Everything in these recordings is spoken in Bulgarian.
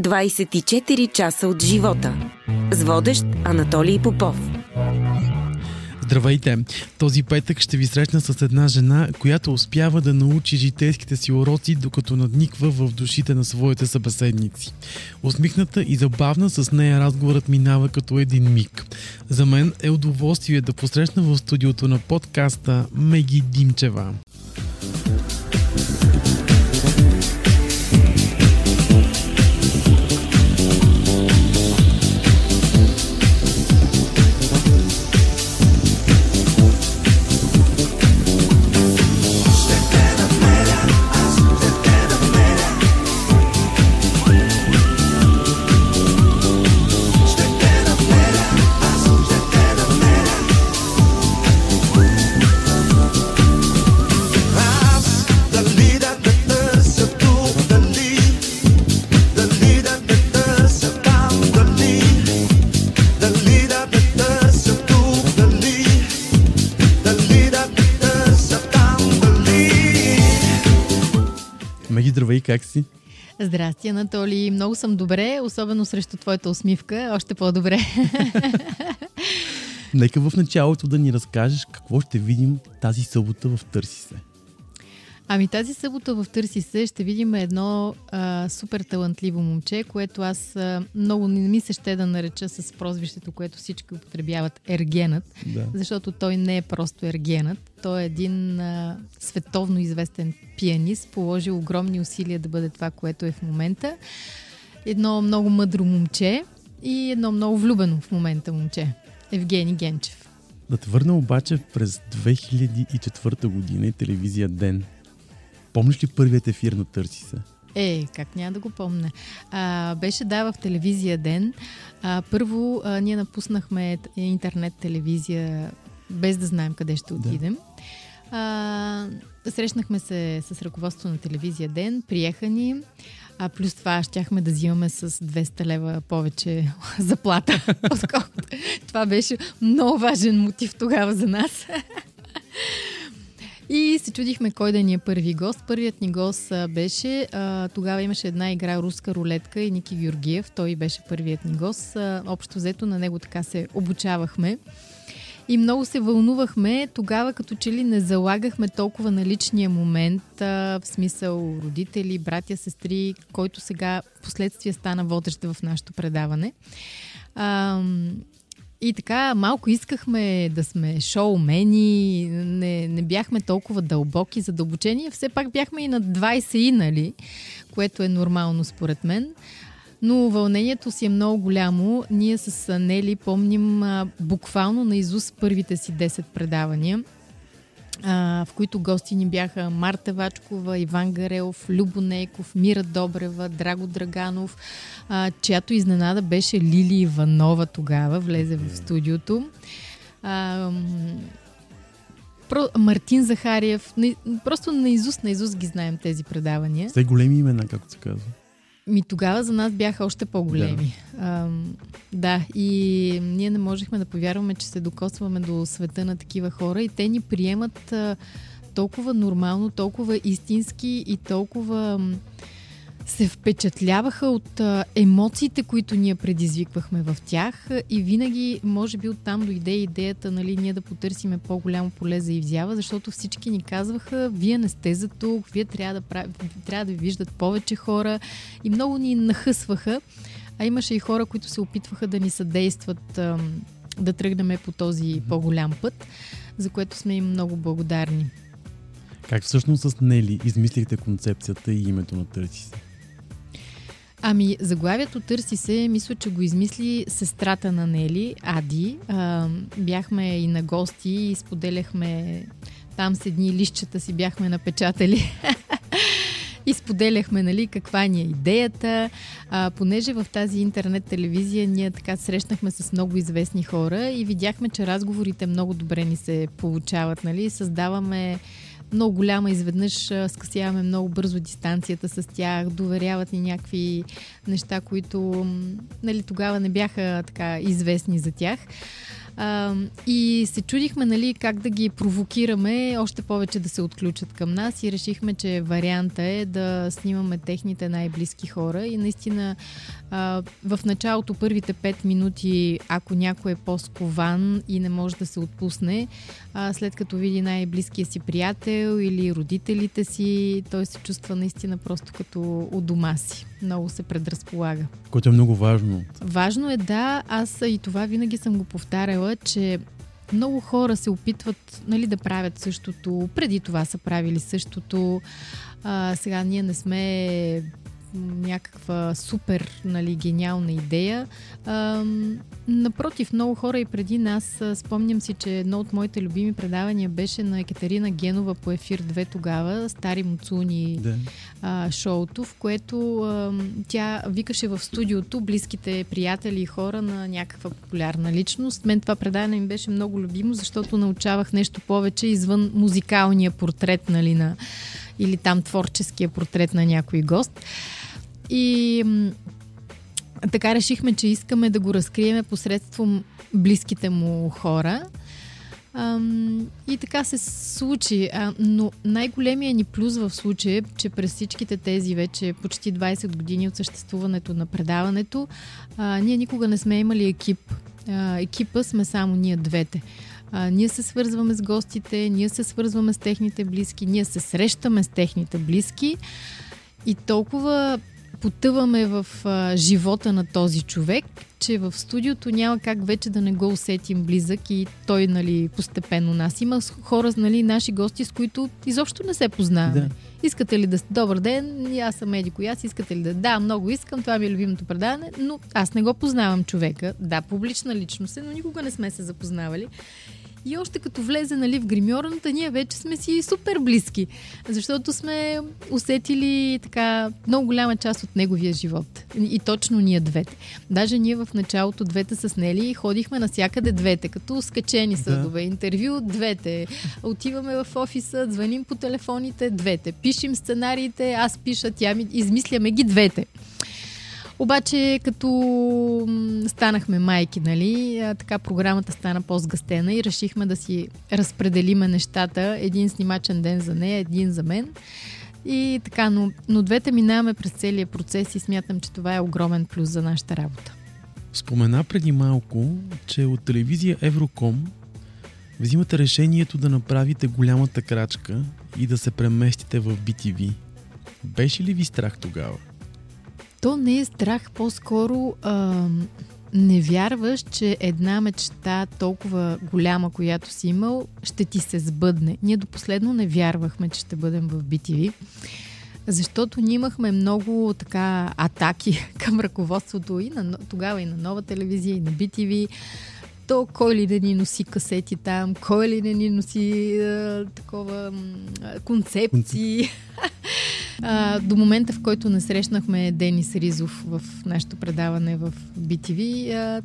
24 часа от живота. С водещ Анатолий Попов. Здравейте! Този петък ще ви срещна с една жена, която успява да научи житейските си уроци, докато надниква в душите на своите събеседници. Усмихната и забавна с нея разговорът минава като един миг. За мен е удоволствие да посрещна в студиото на подкаста Меги Димчева. Как си? Здрасти, Анатолий. Много съм добре, особено срещу твоята усмивка. Още по-добре. Нека в началото да ни разкажеш какво ще видим тази събота в Търси се. Ами тази събота в Търси се ще видим едно а, супер талантливо момче, което аз а, много не ми се ще да нареча с прозвището, което всички употребяват ергенът, да. защото той не е просто ергенът. Той е един а, световно известен пианист, положил огромни усилия да бъде това, което е в момента. Едно много мъдро момче и едно много влюбено в момента момче. Евгений Генчев. Да те върна обаче през 2004 година и телевизия Ден. Помниш ли първият ефир на Търси се? Е, как няма да го помня. А, беше да в телевизия ден. А, първо а, ние напуснахме интернет телевизия без да знаем къде ще отидем. Да. А, срещнахме се с ръководство на телевизия ден, приеха ни. А плюс това щяхме да взимаме с 200 лева повече заплата. това беше много важен мотив тогава за нас. И се чудихме кой да ни е първи гост. Първият ни гост беше, а, тогава имаше една игра руска рулетка и Ники Георгиев. Той беше първият ни гост. А, общо взето на него така се обучавахме. И много се вълнувахме. Тогава като че ли не залагахме толкова на личния момент, а, в смисъл родители, братя, сестри, който сега последствие стана водещ в нашето предаване. А, и така, малко искахме да сме шоумени, не, не бяхме толкова дълбоки, задълбочени, все пак бяхме и на 20 и, нали, което е нормално според мен. Но вълнението си е много голямо. Ние с Нели помним а, буквално на Изус първите си 10 предавания а, в които гости ни бяха Марта Вачкова, Иван Гарелов, Любо Нейков, Мира Добрева, Драго Драганов, а, чиято изненада беше Лили Иванова тогава, влезе в студиото. А, Мартин Захариев, просто на Изус, на Изус ги знаем тези предавания. Те големи имена, както се казва. Ми тогава за нас бяха още по-големи. Да. А, да, и ние не можехме да повярваме, че се докосваме до света на такива хора и те ни приемат а, толкова нормално, толкова истински и толкова се впечатляваха от емоциите, които ние предизвиквахме в тях и винаги, може би оттам дойде идеята, нали, ние да потърсиме по-голямо поле за изява, защото всички ни казваха, вие не сте за тук, вие трябва да, прави, трябва да ви виждат повече хора и много ни нахъсваха, а имаше и хора, които се опитваха да ни съдействат да тръгнем по този по-голям път, за което сме им много благодарни. Как всъщност с Нели измислихте концепцията и името на Търси? Ами, заглавието Търси се, мисля, че го измисли сестрата на Нели, Ади. А, бяхме и на гости и споделяхме там с едни лищчета си бяхме напечатали. и споделяхме, нали, каква ни е идеята. А, понеже в тази интернет телевизия ние така срещнахме с много известни хора и видяхме, че разговорите много добре ни се получават, нали, създаваме много голяма, изведнъж скъсяваме много бързо дистанцията с тях, доверяват ни някакви неща, които нали, тогава не бяха така известни за тях. А, и се чудихме нали, как да ги провокираме още повече да се отключат към нас и решихме, че варианта е да снимаме техните най-близки хора и наистина а, в началото първите 5 минути, ако някой е по-скован и не може да се отпусне, а, след като види най-близкия си приятел или родителите си, той се чувства наистина просто като у дома си. Много се предразполага. Което е много важно. Важно е да, аз и това винаги съм го повтаряла, че много хора се опитват нали, да правят същото. Преди това са правили същото. А, сега ние не сме някаква супер нали, гениална идея. А, напротив, много хора и преди нас, спомням си, че едно от моите любими предавания беше на Екатерина Генова по ефир 2 тогава, Стари Муцуни да. а, шоуто, в което а, тя викаше в студиото близките приятели и хора на някаква популярна личност. Мен това предаване ми беше много любимо, защото научавах нещо повече извън музикалния портрет нали, на, или там творческия портрет на някой гост. И така решихме, че искаме да го разкриеме посредством близките му хора. Ам, и така се случи. А, но най-големия ни плюс в случая е, че през всичките тези вече почти 20 години от съществуването на предаването, а, ние никога не сме имали екип. А, екипа сме само ние двете. А, ние се свързваме с гостите, ние се свързваме с техните близки, ние се срещаме с техните близки. И толкова потъваме в а, живота на този човек, че в студиото няма как вече да не го усетим близък и той, нали, постепенно нас. Има хора, нали, наши гости, с които изобщо не се познаваме. Да. Искате ли да сте добър ден? Аз съм Еди аз искате ли да... Да, много искам, това ми е любимото предаване, но аз не го познавам човека. Да, публична личност е, но никога не сме се запознавали. И още като влезе нали, в гримьорната, ние вече сме си супер близки, защото сме усетили така много голяма част от неговия живот. И точно ние двете. Даже ние в началото двете с Нели ходихме навсякъде двете, като скачени съдове, да. интервю двете. Отиваме в офиса, звъним по телефоните двете, пишем сценариите, аз пиша, тя ми, измисляме ги двете. Обаче, като станахме майки, нали, така програмата стана по-сгъстена и решихме да си разпределиме нещата. Един снимачен ден за нея, един за мен. И така, но, но двете минаваме през целия процес и смятам, че това е огромен плюс за нашата работа. Спомена преди малко, че от телевизия Евроком взимате решението да направите голямата крачка и да се преместите в BTV. Беше ли ви страх тогава? То не е страх, по-скоро а, не вярваш, че една мечта толкова голяма, която си имал, ще ти се сбъдне. Ние до последно не вярвахме, че ще бъдем в BTV. Защото ние имахме много така атаки към ръководството и на, тогава и на нова телевизия, и на BTV. То кой ли да ни носи касети там, кой ли да ни носи а, такова а, концепции. А, до момента, в който не срещнахме Денис Ризов в нашето предаване в BTV, а,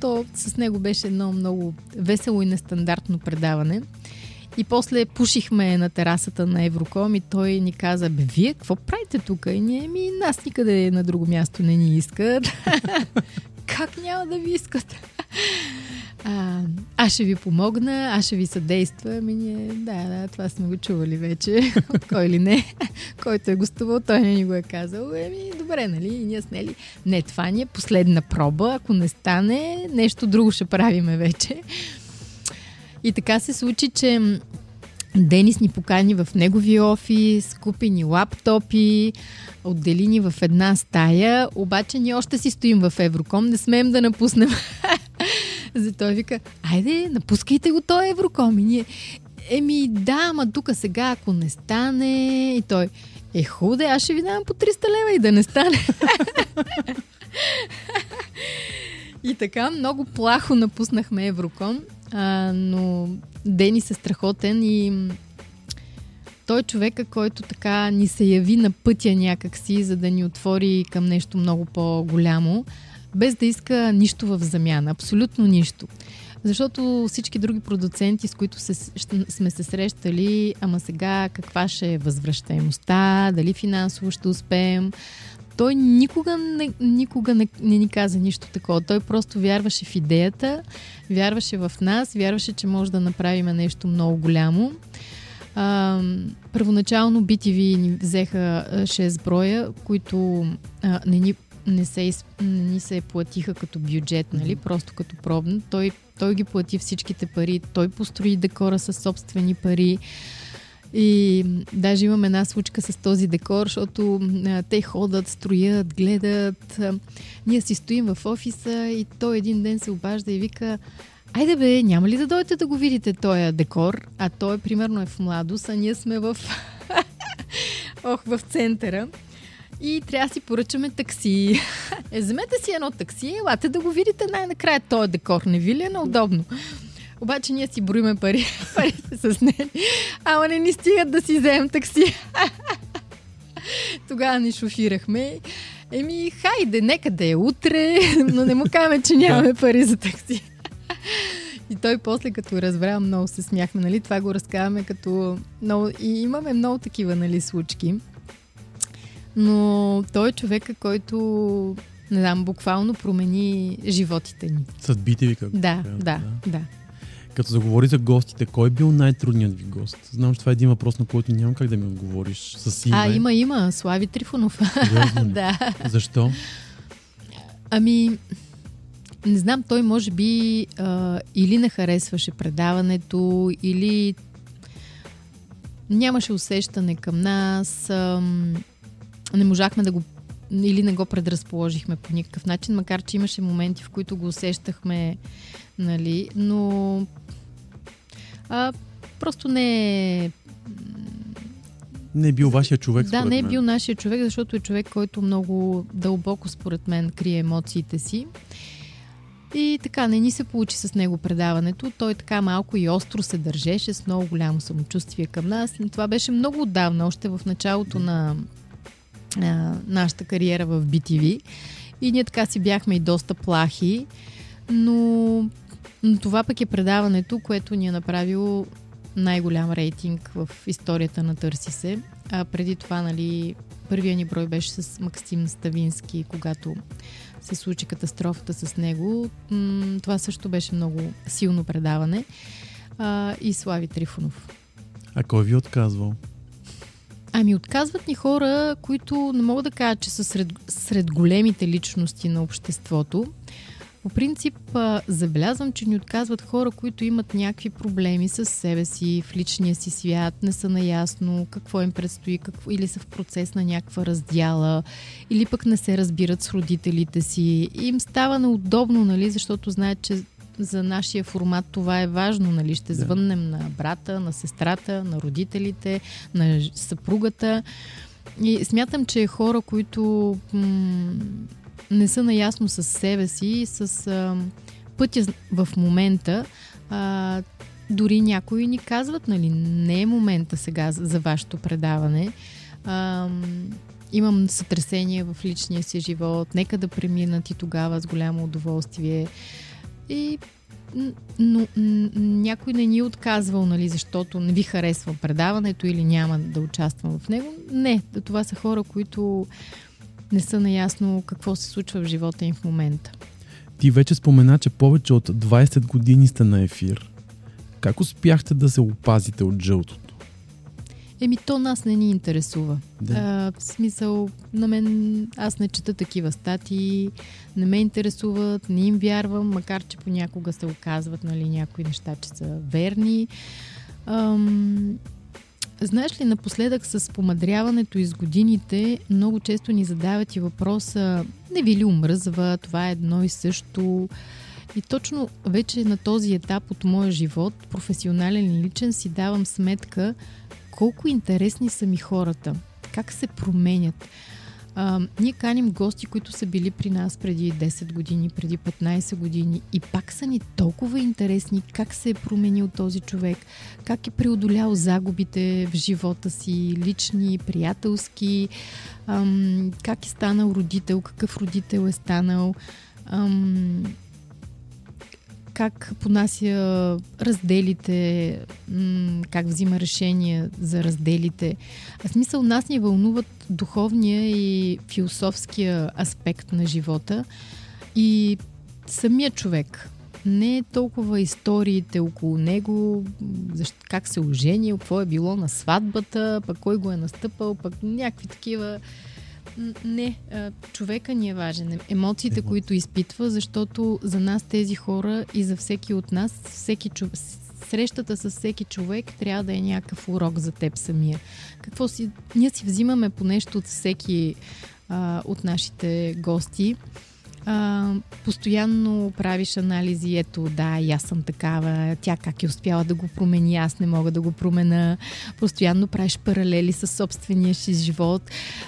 то с него беше едно много весело и нестандартно предаване. И после пушихме на терасата на Евроком и той ни каза, бе, вие какво правите тук? И ние, ми, нас никъде на друго място не ни искат. как няма да ви искат? А, аз ще ви помогна, аз ще ви съдействам. Ами ние, да, да, това сме го чували вече. От кой ли не. Който е гостувал, той не ни го е казал. Еми, добре, нали? И ние снели. Не, това ни е последна проба. Ако не стане, нещо друго ще правиме вече. И така се случи, че Денис ни покани в неговия офис, купи ни лаптопи, отдели ни в една стая, обаче ние още си стоим в Евроком, не смеем да напуснем. За той вика, айде, напускайте го той Евроком. И ние, еми да, ама тук сега, ако не стане... И той, е худе, аз ще ви дам по 300 лева и да не стане. и така, много плахо напуснахме Евроком, а, но Денис е страхотен и той човека, който така ни се яви на пътя някакси, за да ни отвори към нещо много по-голямо, без да иска нищо в замяна. Абсолютно нищо. Защото всички други продуценти, с които се, сме се срещали, ама сега каква ще е възвръщаемостта, дали финансово ще успеем, той никога, не, никога не, не ни каза нищо такова. Той просто вярваше в идеята, вярваше в нас, вярваше, че може да направим нещо много голямо. А, първоначално BTV ни взеха 6 броя, които а, не ни не се, не ни се платиха като бюджет, нали? просто като пробно. Той, той ги плати всичките пари, той построи декора със собствени пари. И даже имам една случка с този декор, защото а, те ходят, строят, гледат. А, ние си стоим в офиса и той един ден се обажда и вика Айде бе, няма ли да дойдете да го видите този декор? А той примерно е в младост, а ние сме в... Ох, в центъра. И трябва да си поръчаме такси. Е, вземете си едно такси, елате да го видите най-накрая този декор. Не ви ли е неудобно? Обаче ние си броиме пари, парите с нея. Ама не ни стигат да си вземем такси. Тогава ни шофирахме. Еми, хайде, нека да е утре, но не му казваме, че нямаме пари за такси. И той после, като разбра, много се смяхме, нали? Това го разказваме като... Много... И имаме много такива, нали, случки. Но той е човека, който, не знам, буквално промени животите ни. Съдбите ви как? Да, да, да, да. Като заговори за гостите, кой е бил най-трудният ви гост? Знам, че това е един въпрос, на който нямам как да ми отговориш с име. А, има, има. Слави Трифонов. да. Защо? Ами, не знам, той може би а, или не харесваше предаването, или нямаше усещане към нас, а, не можахме да го или не го предразположихме по никакъв начин, макар че имаше моменти, в които го усещахме, нали, но а, просто не е не е бил вашия човек, Да, не е бил нашия човек, защото е човек, който много дълбоко, според мен, крие емоциите си. И така, не ни се получи с него предаването. Той така малко и остро се държеше, с много голямо самочувствие към нас. Това беше много отдавна, още в началото на нашата кариера в BTV. И ние така си бяхме и доста плахи, но, но това пък е предаването, което ни е направило най-голям рейтинг в историята на Търси се. А преди това, нали, първия ни брой беше с Максим Ставински, когато се случи катастрофата с него. Това също беше много силно предаване. А, и Слави Трифонов. А кой ви е отказвал? Ами отказват ни хора, които не мога да кажа, че са сред, сред големите личности на обществото. По принцип, забелязвам, че ни отказват хора, които имат някакви проблеми с себе си, в личния си свят, не са наясно какво им предстои, какво, или са в процес на някаква раздяла, или пък не се разбират с родителите си. Им става неудобно, нали, защото знаят, че за нашия формат това е важно, нали? Ще да. звъннем на брата, на сестрата, на родителите, на съпругата. И смятам, че хора, които м- не са наясно с себе си, с а, пътя в момента, а, дори някои ни казват, нали, не е момента сега за, за вашето предаване. А, имам сътресение в личния си живот, нека да преминат и тогава с голямо удоволствие. И но някой не ни е отказвал, нали, защото не ви харесва предаването или няма да участвам в него. Не, това са хора, които не са наясно какво се случва в живота им в момента. Ти вече спомена, че повече от 20 години сте на ефир. Как успяхте да се опазите от жълтото? Еми, то нас не ни интересува. Да. А, в смисъл, на мен, аз не чета такива статии, не ме интересуват, не им вярвам, макар че понякога се оказват нали, някои неща, че са верни. Ам, знаеш ли, напоследък с помадряването и с годините, много често ни задават и въпроса, не ви ли умръзва, това е едно и също. И точно вече на този етап от моя живот, професионален и личен, си давам сметка, колко интересни са ми хората, как се променят. А, ние каним гости, които са били при нас преди 10 години, преди 15 години и пак са ни толкова интересни как се е променил този човек, как е преодолял загубите в живота си, лични, приятелски, ам, как е станал родител, какъв родител е станал. Ам, как понася разделите, как взима решения за разделите. А смисъл нас ни вълнуват духовния и философския аспект на живота и самия човек. Не толкова историите около него, как се оженил, какво е било на сватбата, пък кой го е настъпал, пък някакви такива не, човека ни е важен. Емоциите, Емоции. които изпитва, защото за нас тези хора и за всеки от нас, всеки човек, срещата с всеки човек трябва да е някакъв урок за теб самия. Какво си... Ние си взимаме по нещо от всеки а, от нашите гости а, постоянно правиш анализи, ето да, и аз съм такава, тя как е успяла да го промени, аз не мога да го промена. Постоянно правиш паралели с собствения си живот.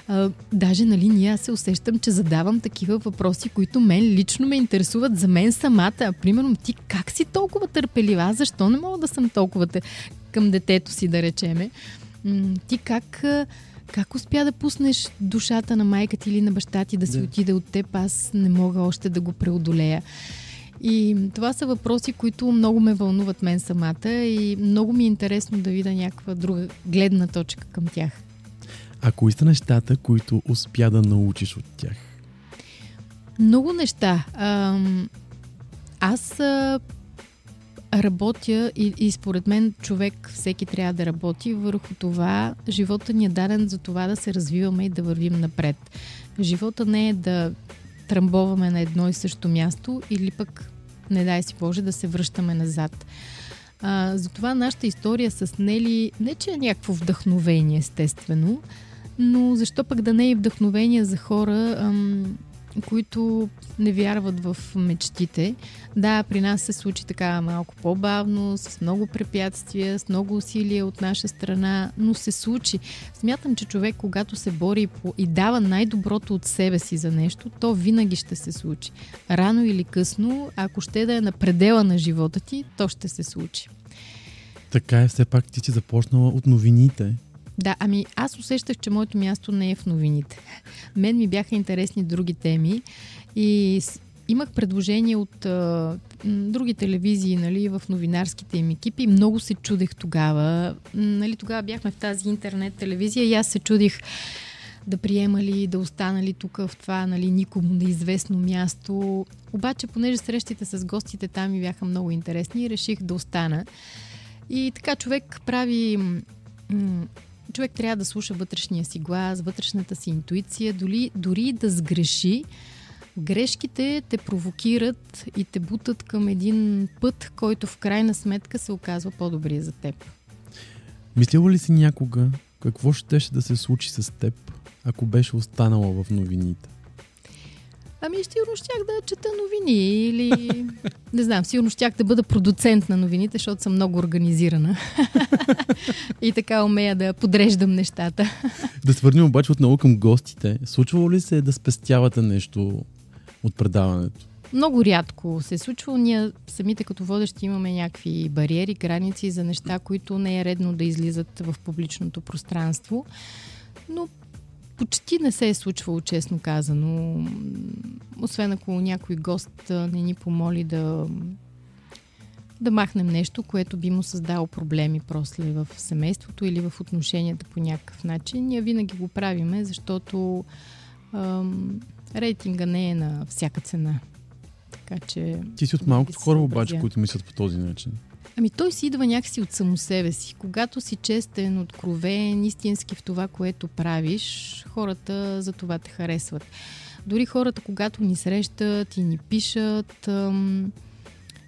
А, даже, нали, ние аз се усещам, че задавам такива въпроси, които мен лично ме интересуват за мен самата. Примерно, ти как си толкова търпелива? Защо не мога да съм толкова към детето си, да речеме? Ти как как успя да пуснеш душата на майка ти или на баща ти да си да. отиде от теб? Аз не мога още да го преодолея. И това са въпроси, които много ме вълнуват мен самата и много ми е интересно да видя някаква друга гледна точка към тях. А кои са нещата, които успя да научиш от тях? Много неща. Аз работя и, и според мен човек всеки трябва да работи върху това. Живота ни е даден за това да се развиваме и да вървим напред. Живота не е да тръмбоваме на едно и също място или пък, не дай си Боже, да се връщаме назад. А, затова нашата история с Нели не че е някакво вдъхновение, естествено, но защо пък да не е вдъхновение за хора, ам, които не вярват в мечтите. Да, при нас се случи така малко по-бавно, с много препятствия, с много усилия от наша страна, но се случи. Смятам, че човек, когато се бори и дава най-доброто от себе си за нещо, то винаги ще се случи. Рано или късно, ако ще да е на предела на живота ти, то ще се случи. Така е, все пак ти си започнала от новините. Да, ами аз усещах, че моето място не е в новините. Мен ми бяха интересни други теми и имах предложение от а, други телевизии нали, в новинарските им екипи. Много се чудех тогава. Нали, тогава бяхме в тази интернет телевизия и аз се чудих да приема ли, да остана ли тук в това нали, никому неизвестно място. Обаче, понеже срещите с гостите там ми бяха много интересни, реших да остана. И така човек прави човек трябва да слуша вътрешния си глас, вътрешната си интуиция, дори, дори да сгреши. Грешките те провокират и те бутат към един път, който в крайна сметка се оказва по-добрия за теб. Мислила ли си някога какво ще да се случи с теб, ако беше останала в новините? Ами, сигурно щях да чета новини или... Не знам, сигурно щях да бъда продуцент на новините, защото съм много организирана. и така умея да подреждам нещата. да свърнем обаче отново към гостите. Случвало ли се да спестявате нещо от предаването? Много рядко се е случвало. Ние самите като водещи имаме някакви бариери, граници за неща, които не е редно да излизат в публичното пространство. Но почти не се е случвало, честно казано. Освен ако някой гост не ни помоли да, да махнем нещо, което би му създало проблеми после в семейството или в отношенията по някакъв начин. Ние винаги го правиме, защото ам, рейтинга не е на всяка цена. Така че... Ти си от малко хора обаче, които мислят по този начин. Ами той си идва някакси от само себе си. Когато си честен, откровен, истински в това, което правиш, хората за това те харесват. Дори хората, когато ни срещат и ни пишат, ам,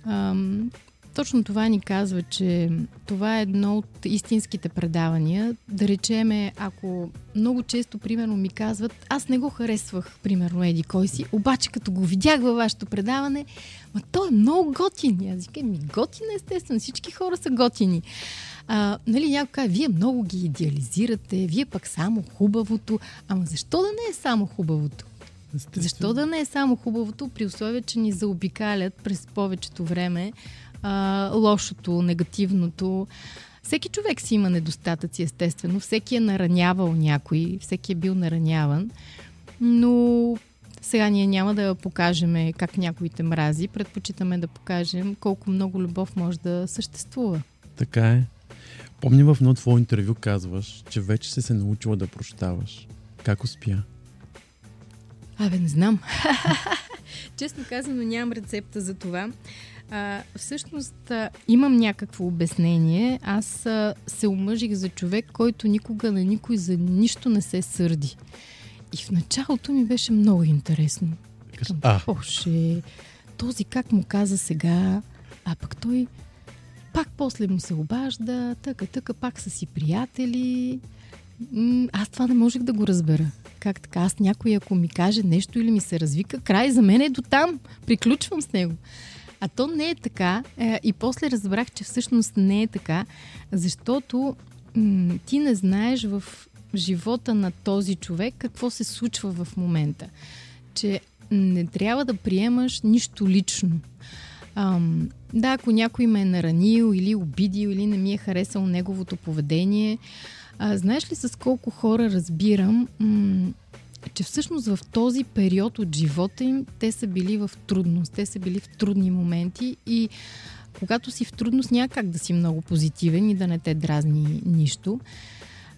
ам, точно това ни казва, че това е едно от истинските предавания. Да речеме, ако много често, примерно, ми казват, аз не го харесвах, примерно, Еди кой си, обаче като го видях във вашето предаване, ма той е много готин. Аз викам, ми готин естествено, всички хора са готини. А, нали, някой казва, вие много ги идеализирате, вие пък само хубавото. Ама защо да не е само хубавото? Естествено. Защо да не е само хубавото, при условие, че ни заобикалят през повечето време а, лошото, негативното. Всеки човек си има недостатъци, естествено. Всеки е наранявал някой, всеки е бил нараняван. Но Сега ние няма да покажем как някой те мрази, предпочитаме да покажем колко много любов може да съществува. Така е. Помня в едно твое интервю казваш, че вече си се научила да прощаваш. Как успя? Абе, не знам. Честно казано, нямам рецепта за това. А, всъщност а, имам някакво обяснение. Аз а, се омъжих за човек, който никога на никой за нищо не се сърди. И в началото ми беше много интересно. Кажа, а. Този как му каза сега, а пък той пак после му се обажда, тъка, тъка, пак са си приятели. М- аз това не можех да го разбера. Как така? Аз някой, ако ми каже нещо или ми се развика, край за мен е до там. Приключвам с него. А то не е така. Е, и после разбрах, че всъщност не е така, защото ти не знаеш в живота на този човек какво се случва в момента. Че не трябва да приемаш нищо лично. Ам, да, ако някой ме е наранил или обидил или не ми е харесал неговото поведение, а, знаеш ли с колко хора разбирам, м- че всъщност в този период от живота им те са били в трудност, те са били в трудни моменти и когато си в трудност няма как да си много позитивен и да не те дразни нищо.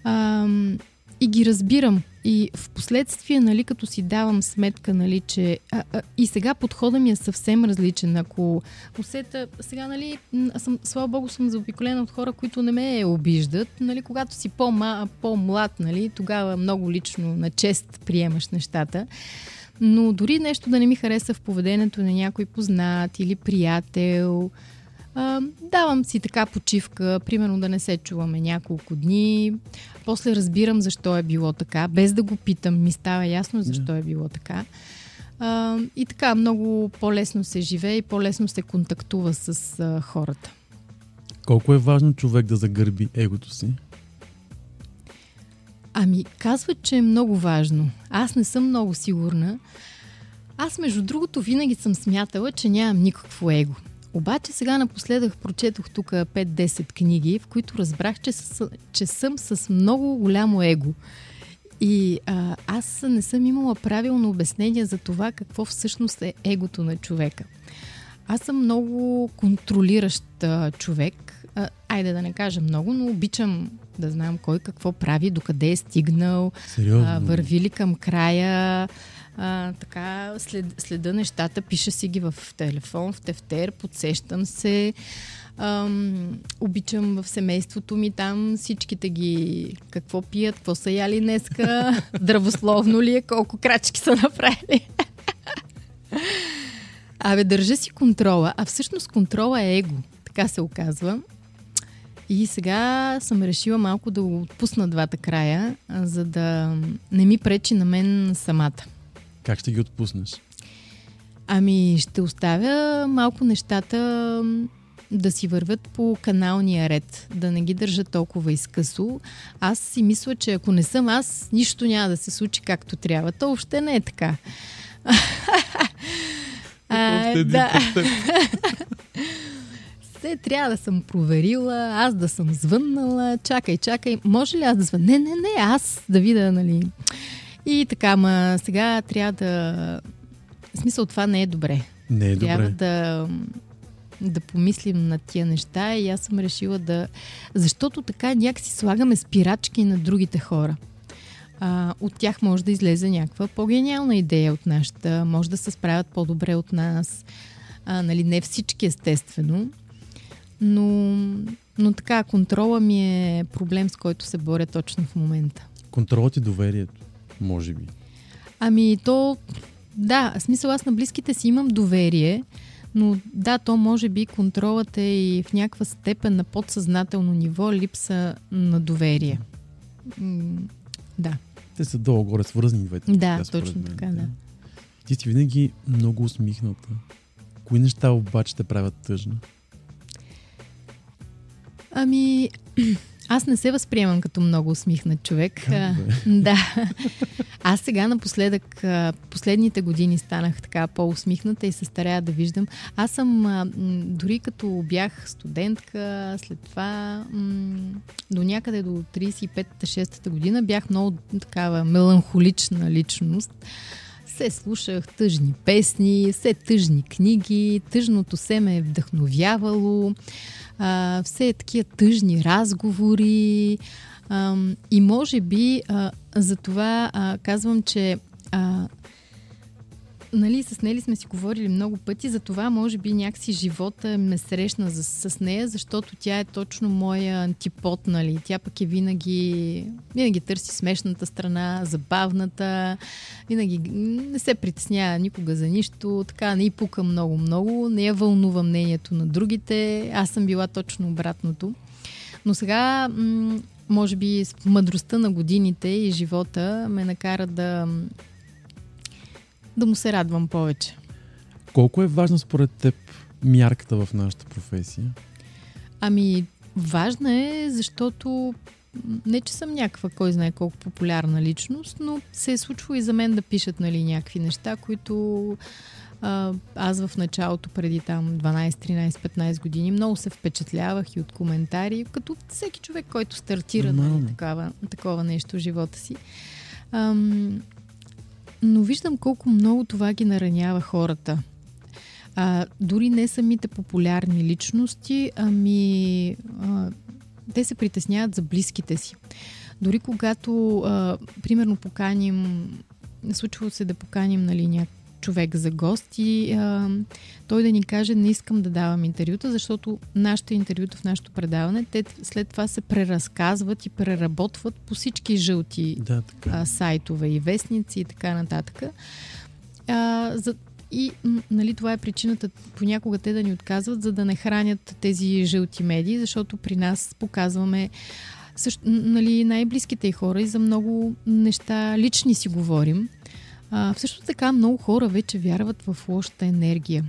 Ам, и ги разбирам. И в последствие, нали, като си давам сметка, нали, че... А, а, и сега подходът ми е съвсем различен. Ако усета... Сега, нали, съм, слава богу, съм заобиколена от хора, които не ме обиждат. Нали, когато си по-ма, по-млад, нали, тогава много лично на чест приемаш нещата. Но дори нещо да не ми хареса в поведението на някой познат или приятел, а, давам си така почивка, примерно да не се чуваме няколко дни. После разбирам защо е било така, без да го питам, ми става ясно защо е било така. А, и така, много по-лесно се живее и по-лесно се контактува с а, хората. Колко е важно човек да загърби егото си? Ами, казват, че е много важно. Аз не съм много сигурна. Аз, между другото, винаги съм смятала, че нямам никакво его. Обаче сега напоследък прочетох тук 5-10 книги, в които разбрах, че, с, че съм с много голямо его. И а, аз не съм имала правилно обяснение за това какво всъщност е егото на човека. Аз съм много контролиращ а, човек. А, айде да не кажа много, но обичам да знам кой какво прави, докъде е стигнал, Сериозно? а, върви ли към края а, така след, следа нещата, пиша си ги в телефон, в тефтер, подсещам се. Ам, обичам в семейството ми там всичките ги какво пият, какво са яли днеска, здравословно ли е, колко крачки са направили. Абе, държа си контрола, а всъщност контрола е его, така се оказва. И сега съм решила малко да отпусна двата края, за да не ми пречи на мен самата. Как ще ги отпуснеш? Ами, ще оставя малко нещата да си вървят по каналния ред, да не ги държа толкова изкъсо. Аз си мисля, че ако не съм аз, нищо няма да се случи както трябва. То още не е така. а, да. Все трябва да съм проверила, аз да съм звъннала, чакай, чакай, може ли аз да звънна? Не, не, не, аз да видя, нали. И така, ма сега трябва да... В смисъл, това не е добре. Не е трябва добре. да, да помислим на тия неща и аз съм решила да... Защото така някакси слагаме спирачки на другите хора. А, от тях може да излезе някаква по-гениална идея от нашата, може да се справят по-добре от нас. А, нали, не всички, естествено. Но, но така, контрола ми е проблем, с който се боря точно в момента. Контролът и доверието, може би. Ами то, да, смисъл аз на близките си имам доверие, но да, то може би контролът е и в някаква степен на подсъзнателно ниво липса на доверие. М, да, Те са долу-горе свързани двете. Да, така, точно мен. така, да. Ти си винаги много усмихната. Кои неща обаче те правят тъжна? Ами, аз не се възприемам като много усмихнат човек. А, да. Аз сега напоследък, последните години станах така по-усмихната и се старая да виждам. Аз съм, дори като бях студентка, след това до някъде до 35-6 година бях много такава меланхолична личност. все слушах тъжни песни, все тъжни книги, тъжното се ме е вдъхновявало, а, все такива тъжни разговори. А, и може би а, за това а, казвам, че а, нали, с Нели сме си говорили много пъти, за това може би някакси живота ме срещна с, с нея, защото тя е точно моя антипод, нали. Тя пък е винаги, винаги търси смешната страна, забавната, винаги не се притеснява никога за нищо, така не и пука много-много, не я вълнува мнението на другите. Аз съм била точно обратното. Но сега, м- може би, мъдростта на годините и живота ме накара да да му се радвам повече. Колко е важна според теб мярката в нашата професия? Ами, важна е, защото не, че съм някаква, кой знае колко популярна личност, но се е случвало и за мен да пишат нали, някакви неща, които а, аз в началото, преди там 12, 13, 15 години, много се впечатлявах и от коментари, като всеки човек, който стартира нали, такава, такова нещо в живота си. Ам, но виждам колко много това ги наранява хората. А, дори не самите популярни личности, ами а, те се притесняват за близките си. Дори когато, а, примерно, поканим, случвало се да поканим нали, някакъв човек за гост и а, той да ни каже не искам да давам интервюта, защото нашите интервюта в нашото предаване, те след това се преразказват и преработват по всички жълти да, така. а, сайтове и вестници и така нататък. А, за, и нали, това е причината понякога те да ни отказват, за да не хранят тези жълти медии, защото при нас показваме също, нали, най-близките хора и за много неща лични си говорим. А, също така много хора вече вярват в лошата енергия.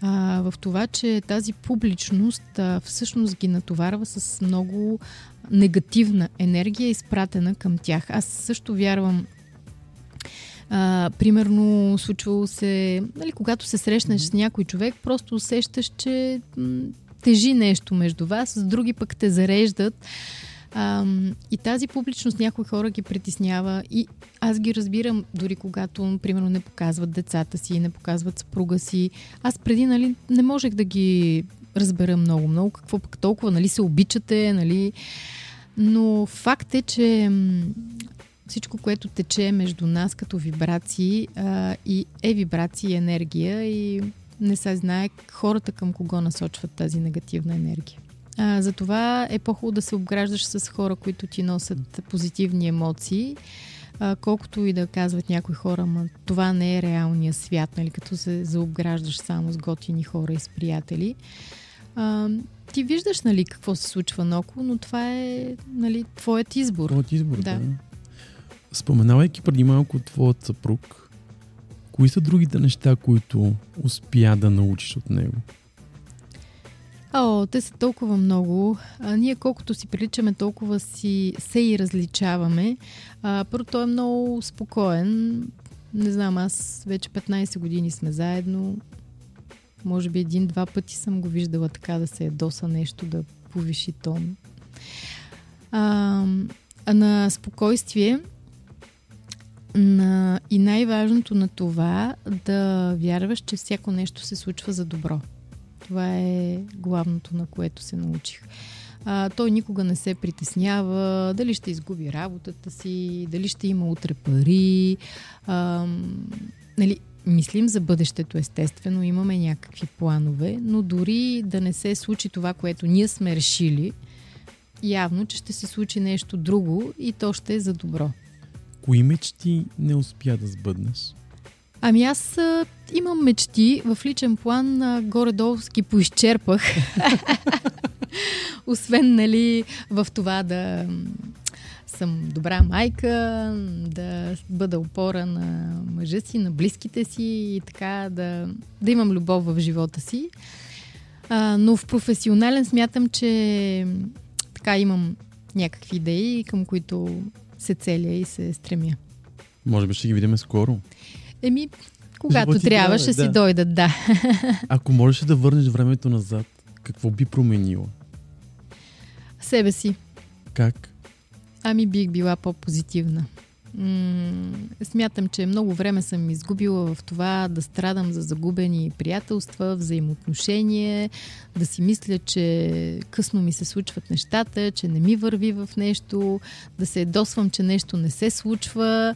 А, в това, че тази публичност а, всъщност ги натоварва с много негативна енергия, изпратена към тях. Аз също вярвам а, примерно, случвало се, нали, когато се срещнеш с някой човек, просто усещаш, че м- тежи нещо между вас, с други пък те зареждат. А, и тази публичност някои хора ги притеснява и аз ги разбирам, дори когато, примерно, не показват децата си, не показват съпруга си. Аз преди, нали, не можех да ги разбера много-много, какво пък толкова, нали, се обичате, нали. Но факт е, че всичко, което тече между нас като вибрации а, и е вибрации и енергия и не се знае хората към кого насочват тази негативна енергия. А, затова е по-хубаво да се обграждаш с хора, които ти носят позитивни емоции, а, колкото и да казват някои хора, ма това не е реалния свят, нали, като се заобграждаш само с готини хора и с приятели. А, ти виждаш, нали, какво се случва наоколо, но това е, нали, твоят избор. Твоят избор, да. да. Споменавайки преди малко твоят съпруг, кои са другите неща, които успя да научиш от него? О, те са толкова много. А, ние колкото си приличаме, толкова си се и различаваме. А, първо, той е много спокоен. Не знам, аз вече 15 години сме заедно. Може би един-два пъти съм го виждала така да се ядоса нещо, да повиши тон. А, а на спокойствие на, и най-важното на това да вярваш, че всяко нещо се случва за добро. Това е главното, на което се научих. А, той никога не се притеснява дали ще изгуби работата си, дали ще има утре пари. А, нали, мислим за бъдещето, естествено, имаме някакви планове, но дори да не се случи това, което ние сме решили, явно, че ще се случи нещо друго и то ще е за добро. Кои мечти не успя да сбъднеш? Ами аз имам мечти. В личен план горе-долу ги поизчерпах. Освен, нали, в това да съм добра майка, да бъда опора на мъжа си, на близките си и така да, да имам любов в живота си. А, но в професионален смятам, че така имам някакви идеи, към които се целя и се стремя. Може би ще ги видим скоро. Еми, когато трябва, трябва, да. си дойдат, да. Ако можеш да върнеш времето назад, какво би променила? Себе си. Как? Ами бих била по-позитивна. М- смятам, че много време съм изгубила в това да страдам за загубени приятелства, взаимоотношения, да си мисля, че късно ми се случват нещата, че не ми върви в нещо, да се едосвам, че нещо не се случва.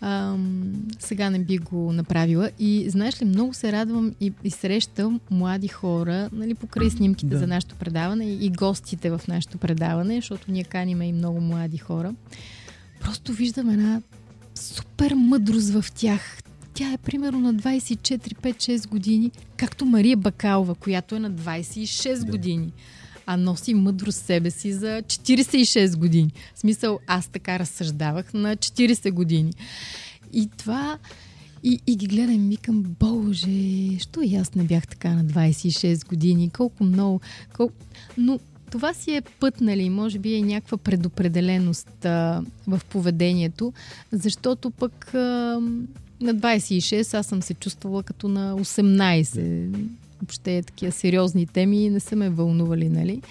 Ам, сега не би го направила. И знаеш ли, много се радвам и, и срещам млади хора, нали, покрай снимките да. за нашето предаване и, и гостите в нашето предаване, защото ние каниме и много млади хора. Просто виждам една супер мъдрост в тях. Тя е примерно на 24-5-6 години, както Мария Бакалова, която е на 26 да. години а носи мъдрост себе си за 46 години. В смисъл, аз така разсъждавах на 40 години. И това... И, и ги гледам и викам, боже, що и аз не бях така на 26 години, колко много... Колко... Но това си е път, нали, може би е някаква предопределеност а, в поведението, защото пък а, на 26 аз съм се чувствала като на 18 въобще такива сериозни теми не са ме вълнували, нали?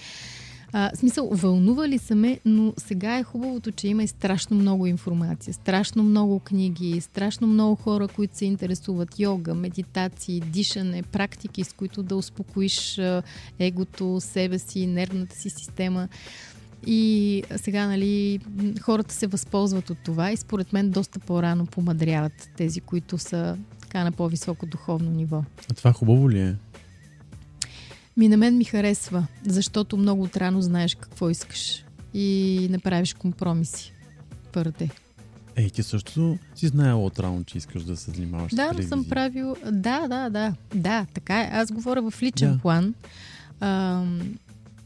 А, смисъл, вълнували са ме, но сега е хубавото, че има и страшно много информация, страшно много книги, страшно много хора, които се интересуват йога, медитации, дишане, практики, с които да успокоиш егото, себе си, нервната си система. И сега, нали, хората се възползват от това и според мен доста по-рано помадряват тези, които са така на по-високо духовно ниво. А това хубаво ли е? Ми на мен ми харесва, защото много отрано знаеш какво искаш и не правиш компромиси. Пърде. Ей, ти също си знаела отрано, че искаш да се занимаваш да, с телевизия. Да, съм правил... Да, да, да. Да, така е. Аз говоря в личен да. план. А,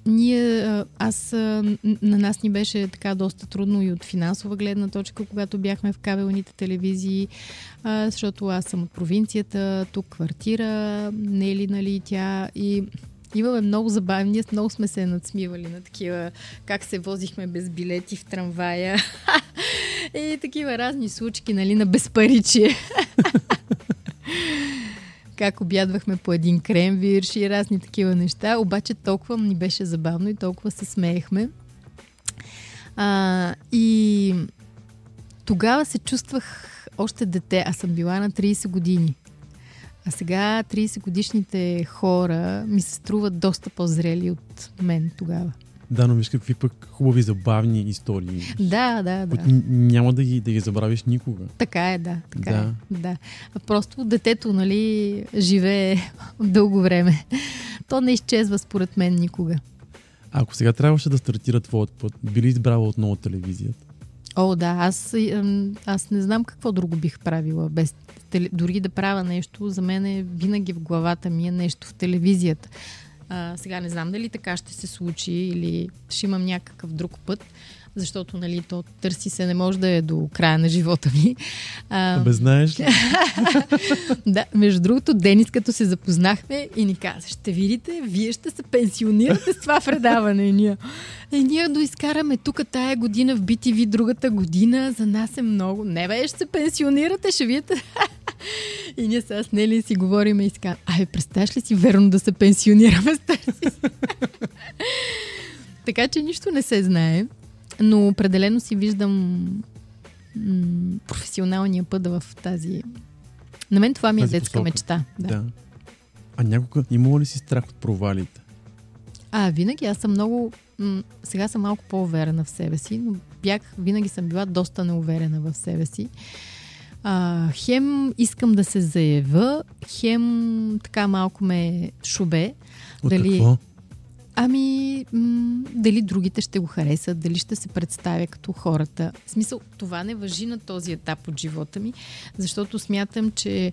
ние, аз, на нас ни беше така доста трудно и от финансова гледна точка, когато бяхме в кабелните телевизии, а, защото аз съм от провинцията, тук квартира, не е ли, нали, тя и Имаме много забавни, ние много сме се надсмивали на такива, как се возихме без билети в трамвая и такива разни случки, нали, на безпаричие. как обядвахме по един кремвирш и разни такива неща, обаче толкова ни беше забавно и толкова се смеехме. А, и тогава се чувствах още дете, аз съм била на 30 години. А сега 30 годишните хора ми се струват доста по-зрели от мен тогава. Да, но виж какви пък хубави, забавни истории. Да, да, да. Няма да ги, да ги забравиш никога. Така е, да. Така да. Е, да. Просто детето, нали, живее дълго време. То не изчезва според мен никога. А ако сега трябваше да стартира твоят път, би ли избрала отново телевизията? О, да, аз, аз не знам какво друго бих правила без дори да правя нещо, за мен е винаги в главата ми е нещо в телевизията. А, сега не знам дали така ще се случи или ще имам някакъв друг път, защото нали, то търси се не може да е до края на живота ми. А, Абе, знаеш ли? да, между другото, Денис, като се запознахме и ни каза, ще видите, вие ще се пенсионирате с това предаване. И ние, е, ние доизкараме тук тая година в BTV, другата година, за нас е много. Не бе, ще се пенсионирате, ще видите. И ние сега с Нели си говорим и си казвам, ай, представяш ли си верно да се пенсионираме с Така че нищо не се знае, но определено си виждам м- професионалния път в тази... На мен това ми е тази детска посока. мечта. Да. да. А някога имало ли си страх от провалите? А, винаги. Аз съм много... М- сега съм малко по-уверена в себе си, но бях, винаги съм била доста неуверена в себе си. А, хем искам да се заявя, хем така малко ме шубе. От дали, какво? Ами, м- дали другите ще го харесат, дали ще се представя като хората. В смисъл, това не въжи на този етап от живота ми, защото смятам, че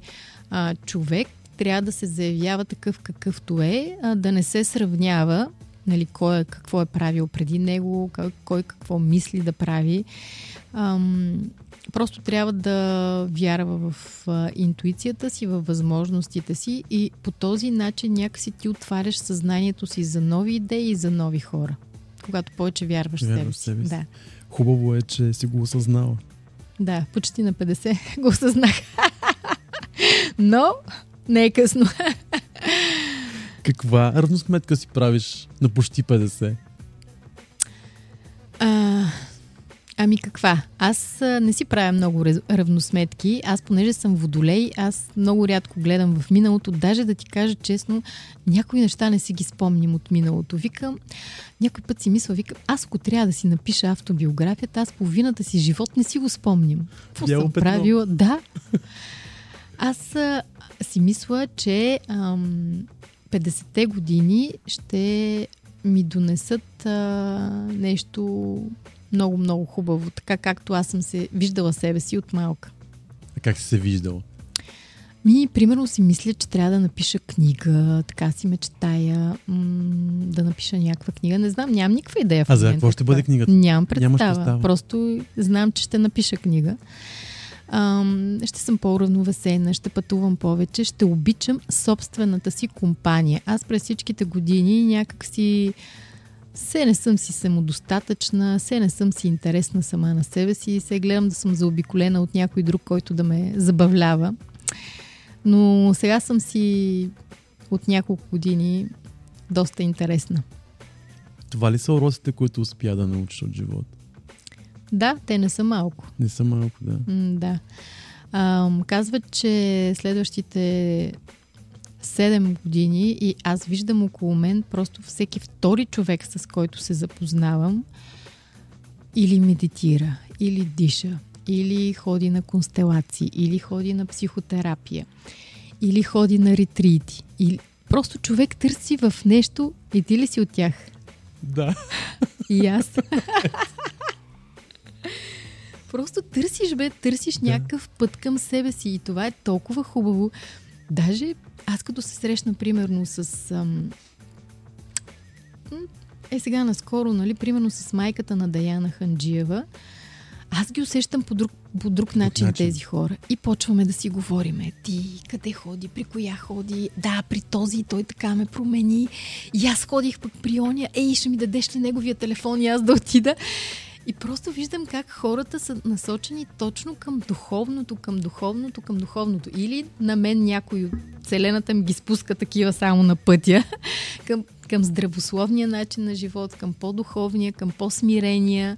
а, човек трябва да се заявява такъв какъвто е, а, да не се сравнява нали, кой е, какво е правил преди него, кой, какво мисли да прави. Ам, Просто трябва да вярва в интуицията си, във възможностите си и по този начин някакси ти отваряш съзнанието си за нови идеи и за нови хора. Когато повече вярваш в себе си. Себе си. Да. Хубаво е, че си го осъзнала. Да, почти на 50 го осъзнах. Но не е късно. Каква равносметка си правиш на почти 50? А, Ами каква? Аз не си правя много равносметки. Аз, понеже съм водолей, аз много рядко гледам в миналото. Даже да ти кажа честно, някои неща не си ги спомням от миналото. Викам, някой път си мисля, викам, аз ако трябва да си напиша автобиографията, аз половината си живот не си го спомням. Какво съм петно. правила? Да. Аз а, си мисля, че ам, 50-те години ще ми донесат а, нещо много, много хубаво, така както аз съм се виждала себе си от малка. А как си се виждала? Ми, примерно си мисля, че трябва да напиша книга, така си мечтая м- да напиша някаква книга. Не знам, нямам никаква идея в А за какво ще бъде книгата? Нямам представа. Просто знам, че ще напиша книга. Ам, ще съм по-равновесена, ще пътувам повече, ще обичам собствената си компания. Аз през всичките години някак си все не съм си самодостатъчна, все не съм си интересна сама на себе си и се гледам да съм заобиколена от някой друг, който да ме забавлява. Но сега съм си от няколко години доста интересна. Това ли са уроците, които успя да научиш от живота? Да, те не са малко. Не са малко, да. М, да. А, казват, че следващите 7 години и аз виждам около мен просто всеки втори човек, с който се запознавам, или медитира, или диша, или ходи на констелации, или ходи на психотерапия, или ходи на ретрити. Или... Просто човек търси в нещо и ти ли си от тях? Да. И аз. Просто търсиш, бе, търсиш да. някакъв път към себе си и това е толкова хубаво. Даже аз като се срещна, примерно, с... Ам... Е, сега наскоро, нали, примерно с майката на Даяна Ханджиева, аз ги усещам по друг, по друг начин, начин тези хора. И почваме да си говориме. Ти къде ходи, при коя ходи? Да, при този той така ме промени. И аз ходих пък при оня. Ей, ще ми дадеш ли неговия телефон и аз да отида? И просто виждам как хората са насочени точно към духовното, към духовното, към духовното. Или на мен някой от Вселената ми ги спуска такива само на пътя, към, към здравословния начин на живот, към по-духовния, към по-смирения.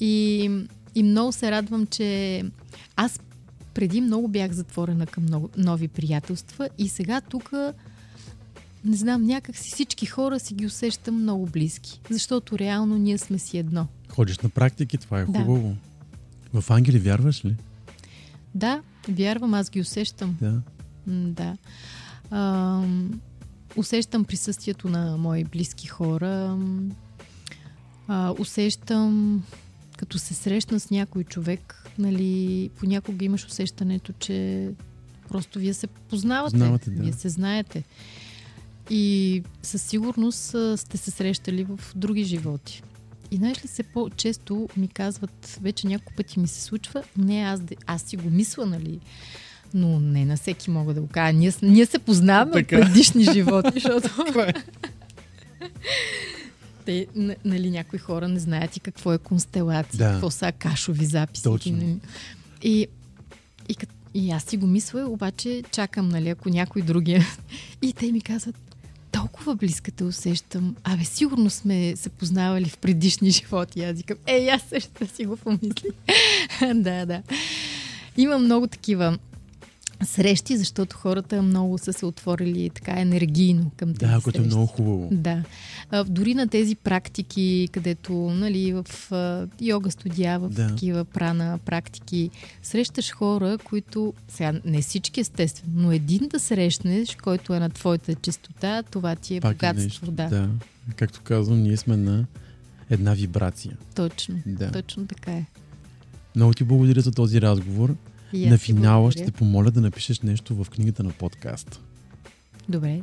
И, и много се радвам, че аз преди много бях затворена към нови приятелства и сега тук не знам, някак си всички хора си ги усещам много близки, защото реално ние сме си едно. Ходиш на практики, това е хубаво. Да. В ангели вярваш ли? Да, вярвам, аз ги усещам. Да. Да. А, усещам присъствието на мои близки хора. А, усещам, като се срещна с някой човек, нали, понякога имаш усещането, че просто вие се познавате. Знавате, да. Вие се знаете. И със сигурност сте се срещали в други животи. И знаеш ли се, по-често ми казват, вече няколко пъти ми се случва, не аз, аз си го мисля, нали, но не на всеки мога да го кажа. Ние, ние се познаваме от предишни животи, защото... Те, нали, някои хора не знаят и какво е констелация, да. какво са кашови записи. Точно. И, и, и, и аз си го мисля, обаче чакам, нали, ако някой другия. И те ми казват, толкова близка те усещам. Абе, сигурно сме се познавали в предишни животи. Аз викам, ей, аз също си го помисли. да, да. Има много такива срещи, защото хората много са се отворили така енергийно към тези Да, което е много хубаво. Да. А, дори на тези практики, където нали, в а, йога студия, в да. такива прана практики, срещаш хора, които, сега не всички естествено, но един да срещнеш, който е на твоята чистота, това ти е Пак е богатство. Е да. да. Както казвам, ние сме на една вибрация. Точно. Да. Точно така е. Много ти благодаря за този разговор. На финала ще те помоля да напишеш нещо в книгата на подкаст. Добре.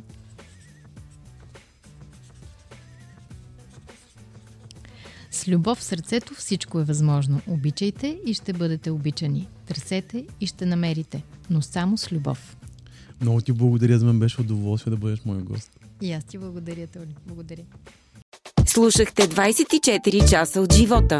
С любов в сърцето всичко е възможно. Обичайте и ще бъдете обичани. Търсете и ще намерите, но само с любов. Много ти благодаря, за мен беше удоволствие да бъдеш мой гост. И аз ти благодаря, Тони. Благодаря. Слушахте 24 часа от живота.